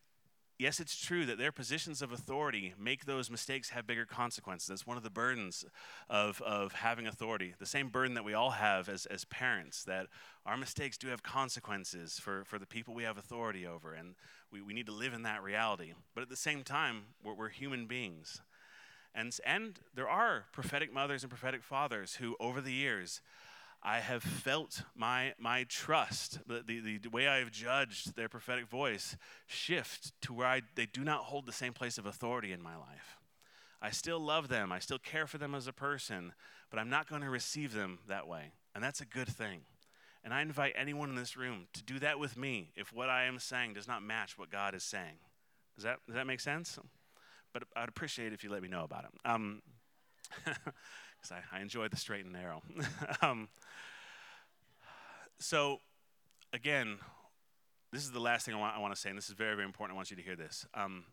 yes, it's true that their positions of authority make those mistakes have bigger consequences. That's one of the burdens of, of having authority. The same burden that we all have as, as parents, that our mistakes do have consequences for, for the people we have authority over. And we, we need to live in that reality. But at the same time, we're, we're human beings. And, and there are prophetic mothers and prophetic fathers who, over the years, I have felt my, my trust, the, the, the way I have judged their prophetic voice, shift to where I, they do not hold the same place of authority in my life. I still love them, I still care for them as a person, but I'm not going to receive them that way. And that's a good thing. And I invite anyone in this room to do that with me if what I am saying does not match what God is saying. Does that, does that make sense? But I'd appreciate it if you let me know about it. Um, because I, I, enjoy the straight and narrow. um, so, again, this is the last thing I want, I want, to say, and this is very, very important. I want you to hear this. Um,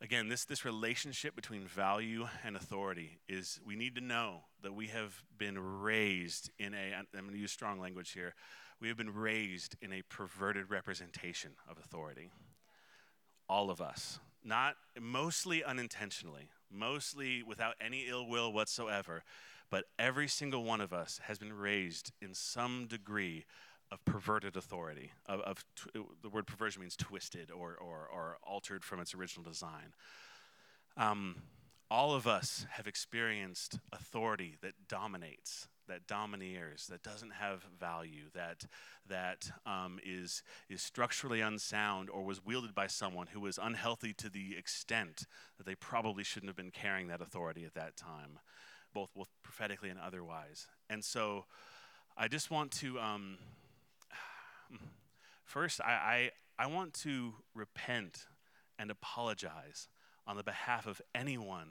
again, this, this relationship between value and authority is we need to know that we have been raised in a, I'm going to use strong language here, we have been raised in a perverted representation of authority. All of us. Not mostly unintentionally mostly without any ill will whatsoever. But every single one of us has been raised in some degree of perverted authority. Of, of the word perversion means twisted or, or, or altered from its original design. Um, all of us have experienced authority that dominates, that domineers, that doesn't have value, that that um, is is structurally unsound, or was wielded by someone who was unhealthy to the extent that they probably shouldn't have been carrying that authority at that time, both both prophetically and otherwise. And so, I just want to um, first, I, I I want to repent and apologize on the behalf of anyone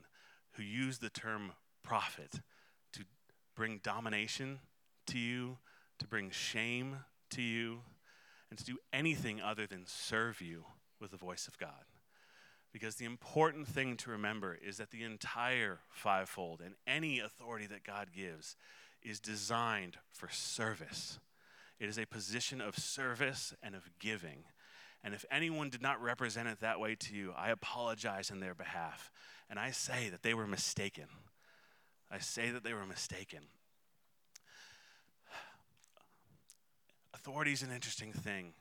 who used the term prophet bring domination to you, to bring shame to you, and to do anything other than serve you with the voice of God. Because the important thing to remember is that the entire fivefold and any authority that God gives is designed for service. It is a position of service and of giving. And if anyone did not represent it that way to you, I apologize in their behalf. And I say that they were mistaken. I say that they were mistaken. Authority is an interesting thing.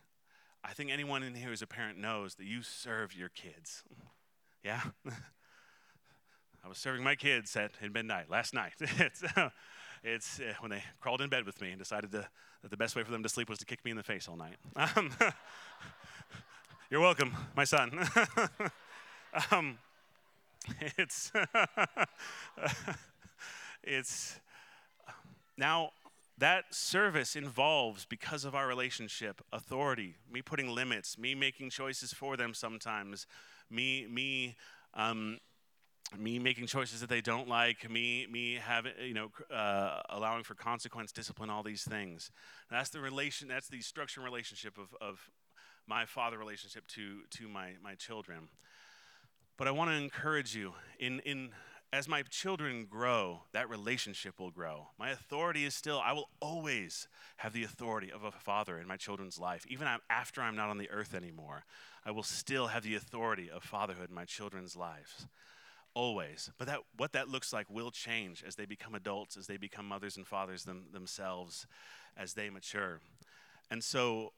I think anyone in here who's a parent knows that you serve your kids. Yeah? I was serving my kids at, midnight last night. it's it's uh, when they crawled in bed with me and decided to, that the best way for them to sleep was to kick me in the face all night. Um, you're welcome, my son. um, it's it's now that service involves because of our relationship authority me putting limits me making choices for them sometimes me me um, me making choices that they don't like me me having you know uh, allowing for consequence discipline all these things. That's the relation that's the structure and relationship of, of my father relationship to to my my children. But I want to encourage you in, in as my children grow, that relationship will grow. My authority is still, I will always have the authority of a father in my children's life. Even after I'm not on the earth anymore, I will still have the authority of fatherhood in my children's lives. Always. But that, what that looks like will change as they become adults, as they become mothers and fathers them, themselves, as they mature. And so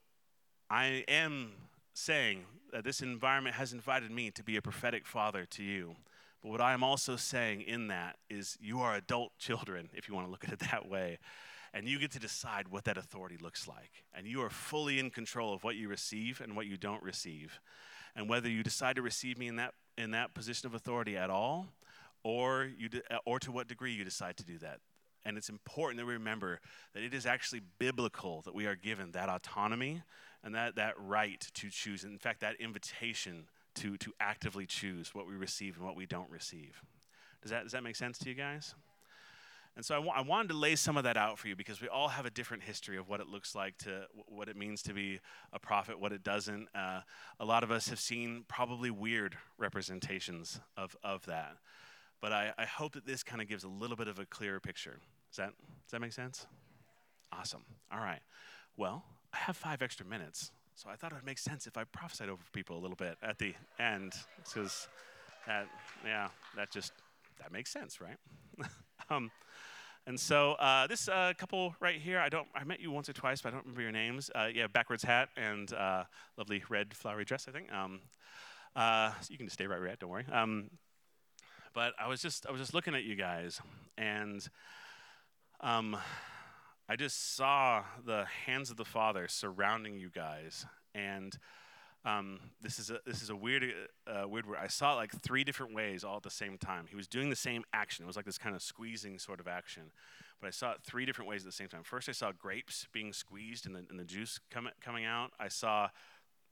I am saying that this environment has invited me to be a prophetic father to you. But what I am also saying in that is you are adult children, if you want to look at it that way. And you get to decide what that authority looks like. And you are fully in control of what you receive and what you don't receive. And whether you decide to receive me in that, in that position of authority at all, or, you de- uh, or to what degree you decide to do that. And it's important that we remember that it is actually biblical that we are given that autonomy and that, that right to choose. And In fact, that invitation to, to actively choose what we receive and what we don't receive. Does that, does that make sense to you guys? And so I, I wanted to lay some of that out for you because we all have a different history of what it looks like to what it means to be a prophet, what it doesn't. Uh, a lot of us have seen probably weird representations of, of that. But I, I hope that this kind of gives a little bit of a clearer picture. Does that, does that make sense? Awesome. All right. Well, I have five extra minutes, so I thought it would make sense if I prophesied over people a little bit at the end, because that, yeah, that just that makes sense, right? um, and so uh, this uh, couple right here, I don't, I met you once or twice, but I don't remember your names. Uh, yeah, backwards hat and uh, lovely red flowery dress, I think. Um, uh, so you can just stay right where you're at, don't worry. Um, but I was just, I was just looking at you guys, and um, I just saw the hands of the Father surrounding you guys, and um, this is a this is a weird uh, weird word. I saw it like three different ways all at the same time. He was doing the same action. It was like this kind of squeezing sort of action, but I saw it three different ways at the same time. First, I saw grapes being squeezed and the, and the juice coming coming out. I saw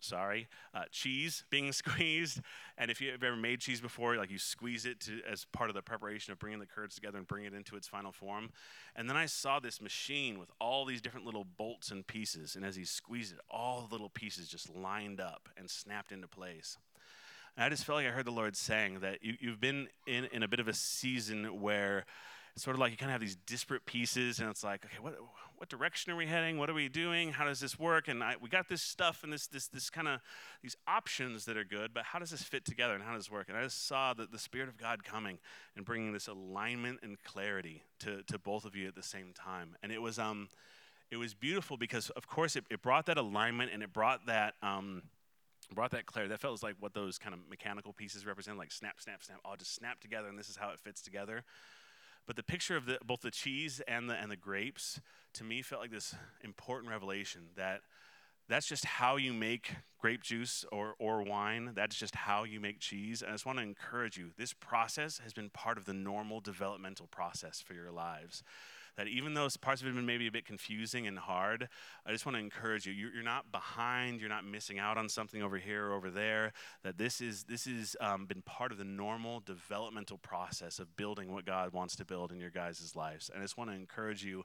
sorry, uh, cheese being squeezed. And if you've ever made cheese before, like you squeeze it to, as part of the preparation of bringing the curds together and bring it into its final form. And then I saw this machine with all these different little bolts and pieces. And as he squeezed it, all the little pieces just lined up and snapped into place. And I just felt like I heard the Lord saying that you, you've been in, in a bit of a season where sort of like you kind of have these disparate pieces, and it's like, okay, what, what direction are we heading? What are we doing? How does this work? And I, we got this stuff and this, this, this kind of these options that are good, but how does this fit together and how does this work? And I just saw that the Spirit of God coming and bringing this alignment and clarity to, to both of you at the same time. And it was, um, it was beautiful because, of course, it, it brought that alignment and it brought that. Um, brought that clarity. That felt like what those kind of mechanical pieces represent, like snap, snap, snap, all just snap together, and this is how it fits together. But the picture of the, both the cheese and the, and the grapes, to me, felt like this important revelation that that's just how you make grape juice or, or wine. That's just how you make cheese. And I just want to encourage you this process has been part of the normal developmental process for your lives that even though parts of it have been maybe a bit confusing and hard, I just want to encourage you. You're, not behind. You're not missing out on something over here or over there. That this is this has um, been part of the normal developmental process of building what God wants to build in your guys' lives. And I just want to encourage you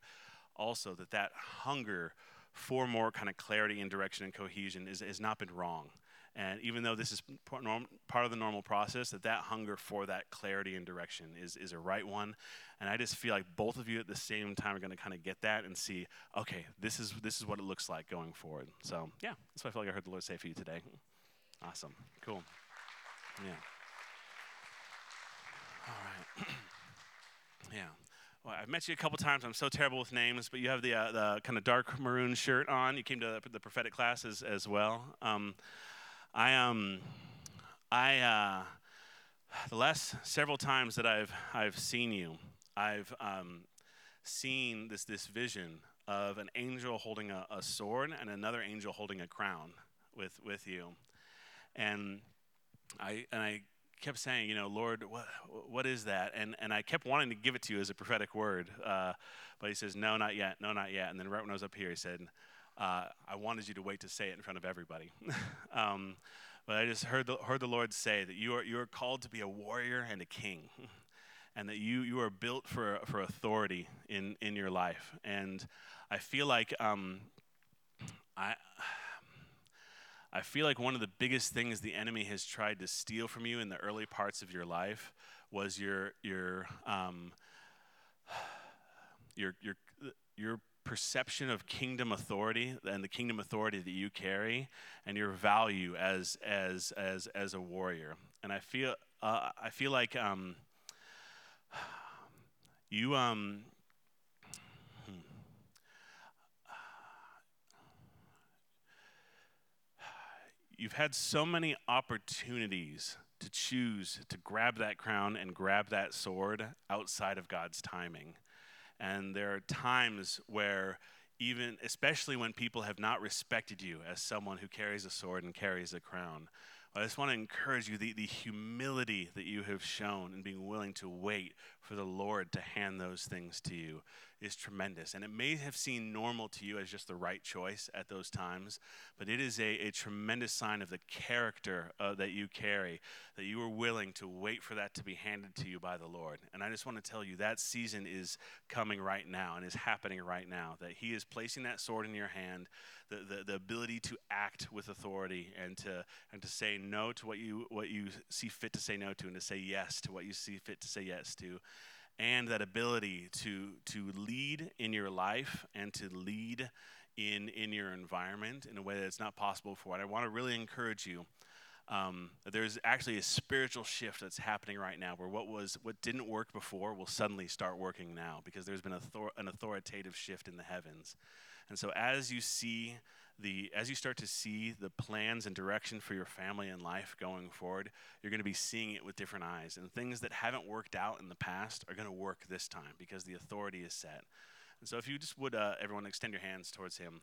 also that that hunger for more kind of clarity and direction and cohesion is, has not been wrong. And even though this is part of the normal process, that that hunger for that clarity and direction is, is a right one. And I just feel like both of you at the same time are going to kind of get that and see, okay, this is this is what it looks like going forward. So yeah, that's what I feel like I heard the Lord say for you today. Awesome, cool, yeah. All right, yeah. Well, I've met you a couple times. I'm so terrible with names, but you have the, uh, the kind of dark maroon shirt on. You came to the, prophetic class as, as well. Um, I um, I uh, the last several times that I've I've seen you, I've um, seen this this vision of an angel holding a, a sword and another angel holding a crown with with you, and I and I kept saying, you know, Lord, what what is that? And and I kept wanting to give it to you as a prophetic word, uh, but He says, no, not yet, no, not yet. And then right when I was up here, He said uh, I wanted you to wait to say it in front of everybody. um, but I just heard the, heard the Lord say that you are, you are called to be a warrior and a king, and that you, you are built for, for authority in, in your life. And I feel like um, I. I feel like one of the biggest things the enemy has tried to steal from you in the early parts of your life was your your um, your your your perception of kingdom authority and the kingdom authority that you carry and your value as as as as a warrior and i feel uh, i feel like um, you um you've had so many opportunities to choose to grab that crown and grab that sword outside of God's timing. And there are times where, even, especially when people have not respected you as someone who carries a sword and carries a crown, I just want to encourage you the, the humility that you have shown in being willing to wait for the Lord to hand those things to you is tremendous. And it may have seemed normal to you as just the right choice at those times, but it is a, a tremendous sign of the character uh, that you carry, that you are willing to wait for that to be handed to you by the Lord. And I just want to tell you that season is coming right now and is happening right now, that He is placing that sword in your hand, the, the, the ability to act with authority and to, and to say no to what you, what you see fit to say no to and to say yes to what you see fit to say yes to and that ability to to lead in your life and to lead in in your environment in a way that's not possible for. And I want to really encourage you. Um, there's actually a spiritual shift that's happening right now, where what was what didn't work before will suddenly start working now, because there's been an authoritative shift in the heavens. And so, as you see the as you start to see the plans and direction for your family and life going forward, you're going to be seeing it with different eyes. And things that haven't worked out in the past are going to work this time because the authority is set. And so, if you just would, uh, everyone, extend your hands towards Him.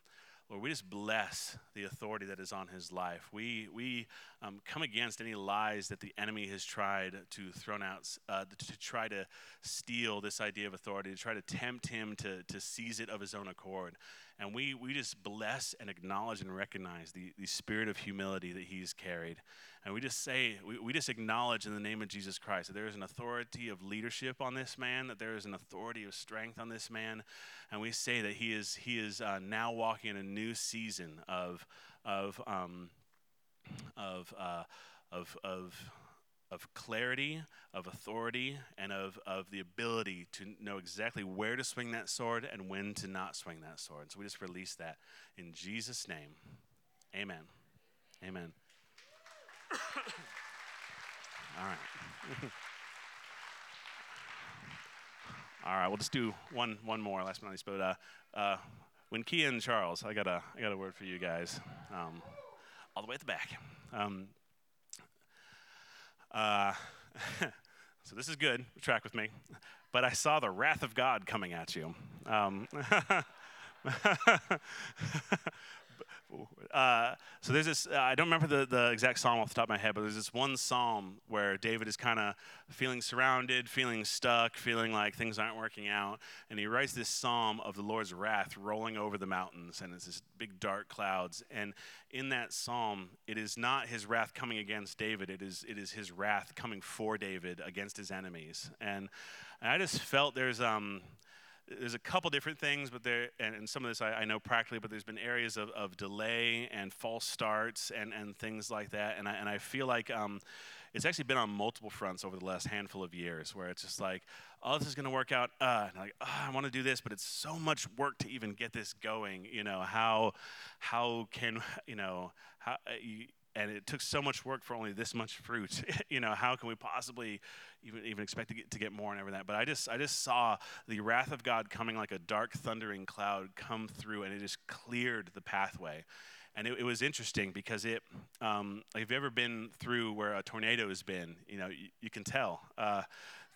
Lord, we just bless the authority that is on his life. We, we um, come against any lies that the enemy has tried to throw out, uh, to try to steal this idea of authority, to try to tempt him to, to seize it of his own accord. And we, we just bless and acknowledge and recognize the, the spirit of humility that he's carried. And we just say, we, we just acknowledge in the name of Jesus Christ that there is an authority of leadership on this man, that there is an authority of strength on this man. And we say that he is, he is uh, now walking in a new season of, of, um, of, uh, of, of of clarity, of authority, and of, of the ability to know exactly where to swing that sword and when to not swing that sword. So we just release that in Jesus' name. Amen. Amen. All right. All right, we'll just do one one more, last but not least. But uh, uh, when Kia and Charles, I got a I got a word for you guys. Um, all the way at the back. Um, uh, so this is good. Track with me. But I saw the wrath of God coming at you. Um, uh, so there's this, uh, I don't remember the, the exact psalm off the top of my head, but there's this one psalm where David is kind of feeling surrounded, feeling stuck, feeling like things aren't working out. And he writes this psalm of the Lord's wrath rolling over the mountains, and it's this big dark clouds. And in that psalm, it is not his wrath coming against David, it is, it is his wrath coming for David against his enemies. And, and I just felt there's, um, there's a couple different things, but there, and, and some of this I, I, know practically, but there's been areas of, of delay and false starts and, and things like that. And I, and I feel like um, it's actually been on multiple fronts over the last handful of years where it's just like, oh, this is going to work out. Uh, and like, oh, I want to do this, but it's so much work to even get this going. You know, how, how can, you know, how, uh, you, and it took so much work for only this much fruit. you know, how can we possibly even even expect to get to get more and everything? But I just I just saw the wrath of God coming like a dark thundering cloud come through, and it just cleared the pathway. And it, it was interesting because it. Um, like, have you ever been through where a tornado has been? You know, you, you can tell. Uh,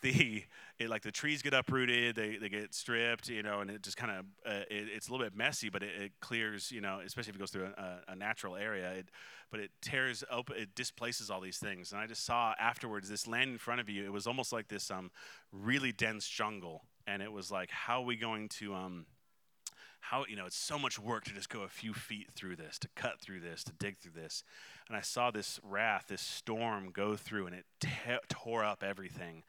the it, like the trees get uprooted, they, they get stripped, you know, and it just kind of uh, it, it's a little bit messy, but it, it, clears, you know, especially if it goes through a, a natural area. It, but it tears open, it displaces all these things. And I just saw afterwards this land in front of you. It was almost like this um, really dense jungle, and it was like, how are we going to um, how you know it's so much work to just go a few feet through this to cut through this to dig through this and i saw this wrath this storm go through and it te- tore up everything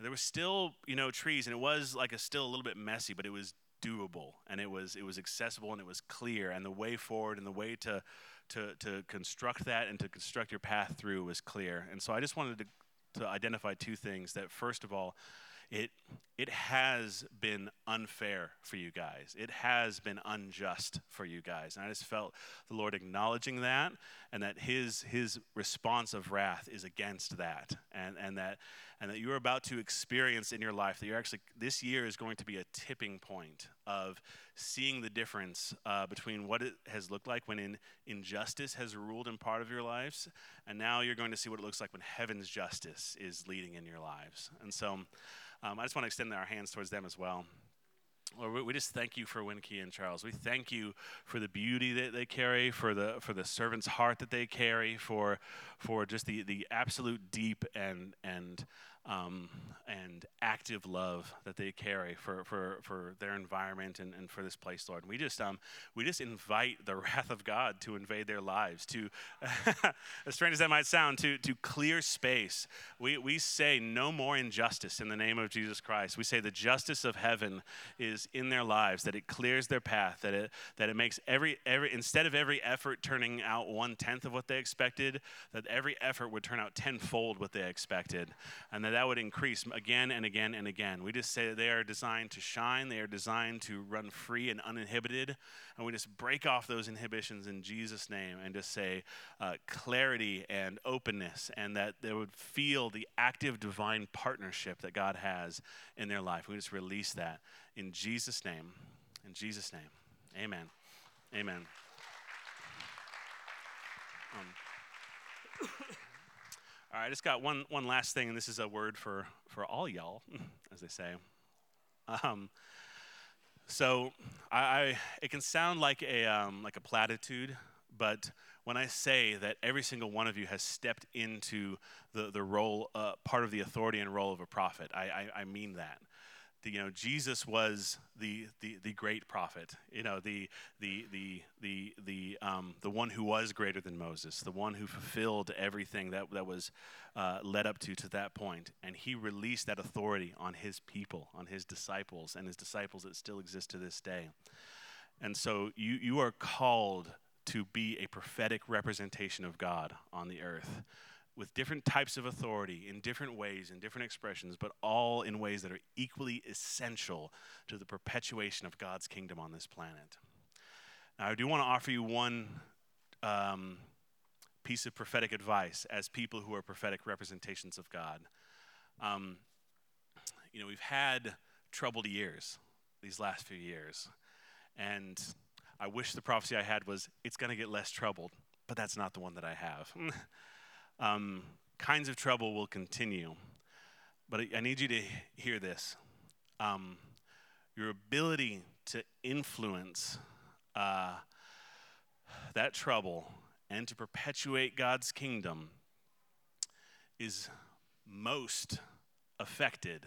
there was still, you know, trees, and it was like a still a little bit messy, but it was doable, and it was it was accessible, and it was clear, and the way forward and the way to to to construct that and to construct your path through was clear. And so I just wanted to to identify two things. That first of all, it it has been unfair for you guys. It has been unjust for you guys. And I just felt the Lord acknowledging that and that his his response of wrath is against that. And and that and that you're about to experience in your life that you're actually this year is going to be a tipping point of seeing the difference uh, between what it has looked like when in, injustice has ruled in part of your lives and now you're going to see what it looks like when heaven's justice is leading in your lives and so um, i just want to extend our hands towards them as well Lord, we just thank you for Winky and Charles. We thank you for the beauty that they carry, for the for the servant's heart that they carry, for for just the, the absolute deep and and um, and active love that they carry for, for, for their environment and, and for this place, Lord. And we just um, we just invite the wrath of God to invade their lives, to as strange as that might sound, to to clear space. We we say no more injustice in the name of Jesus Christ. We say the justice of heaven is in their lives, that it clears their path, that it that it makes every every instead of every effort turning out one tenth of what they expected, that every effort would turn out tenfold what they expected, and that that would increase again and again and again. We just say they are designed to shine, they are designed to run free and uninhibited. And we just break off those inhibitions in Jesus' name and just say uh, clarity and openness, and that they would feel the active divine partnership that God has in their life. We just release that in Jesus' name. In Jesus' name. Amen. Amen. Um, All right, I just got one, one last thing, and this is a word for, for all y'all, as they say. Um, so I, I, it can sound like a, um, like a platitude, but when I say that every single one of you has stepped into the, the role, uh, part of the authority and role of a prophet, I, I, I mean that the, you know Jesus was the, the the great prophet you know the the the the the um, the one who was greater than Moses the one who fulfilled everything that that was uh, led up to to that point. And he released that authority on his people on his disciples and his disciples that still exist to this day. And so you you are called to be a prophetic representation of God on the earth with different types of authority in different ways, in different expressions, but all in ways that are equally essential to the perpetuation of God's kingdom on this planet. Now, I do want to offer you one um, piece of prophetic advice as people who are prophetic representations of God. Um, you know, we've had troubled years these last few years, and I wish the prophecy I had was it's going to get less troubled but that's not the one that I have. um, kinds of trouble will continue. But I need you to hear this. Um, your ability to influence uh, that trouble and to perpetuate God's kingdom is most affected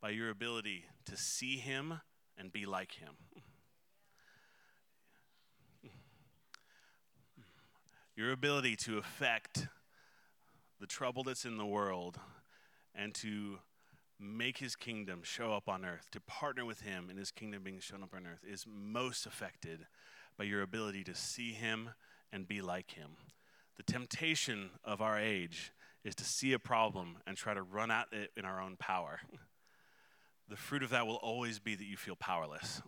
by your ability to see Him and be like Him. Your ability to affect the trouble that's in the world and to make his kingdom show up on earth, to partner with him in his kingdom being shown up on earth, is most affected by your ability to see him and be like him. The temptation of our age is to see a problem and try to run at it in our own power. The fruit of that will always be that you feel powerless,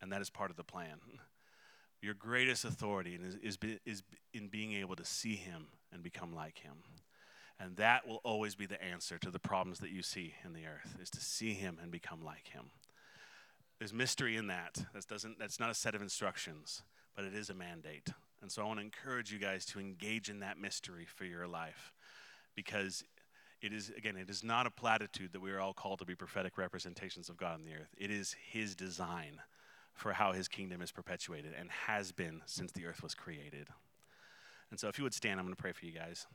and that is part of the plan. Your greatest authority is, is, is in being able to see him and become like him. And that will always be the answer to the problems that you see in the earth, is to see him and become like him. There's mystery in that. That doesn't, that's not a set of instructions, but it is a mandate. And so I want to encourage you guys to engage in that mystery for your life because it is, again, it is not a platitude that we are all called to be prophetic representations of God on the earth. It is his design for how his kingdom is perpetuated and has been since the earth was created. And so if you would stand, I'm going to pray for you guys.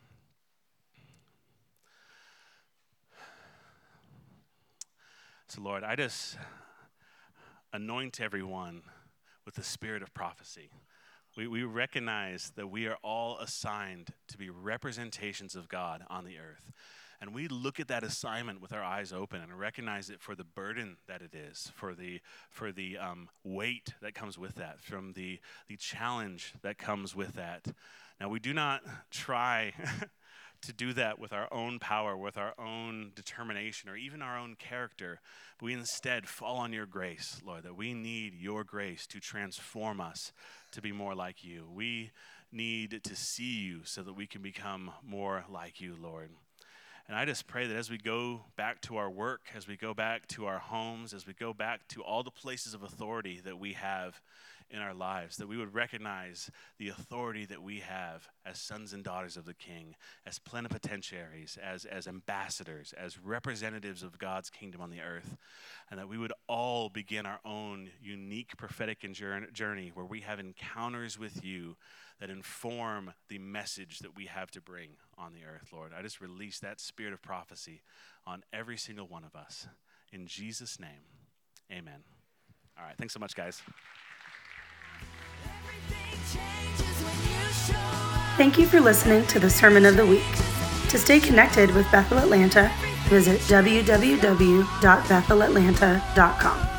So, Lord, I just anoint everyone with the spirit of prophecy. We, we recognize that we are all assigned to be representations of God on the earth. And we look at that assignment with our eyes open and recognize it for the burden that it is, for the, for the um, weight that comes with that, from the, the challenge that comes with that. Now, we do not try to do that with our own power, with our own determination, or even our own character. But we instead fall on your grace, Lord, that we need your grace to transform us to be more like you. We need to see you so that we can become more like you, Lord. And I just pray that as we go back to our work, as we go back to our homes, as we go back to all the places of authority that we have in our lives, that we would recognize the authority that we have as sons and daughters of the King, as plenipotentiaries, as, as ambassadors, as representatives of God's kingdom on the earth, and that we would all begin our own unique prophetic journey where we have encounters with you that inform the message that we have to bring on the earth, Lord. I just release that spirit of prophecy on every single one of us. In Jesus' name, amen. All right, thanks so much, guys. Thank you for listening to the Sermon of the Week. To stay connected with Bethel Atlanta, visit www.bethelatlanta.com.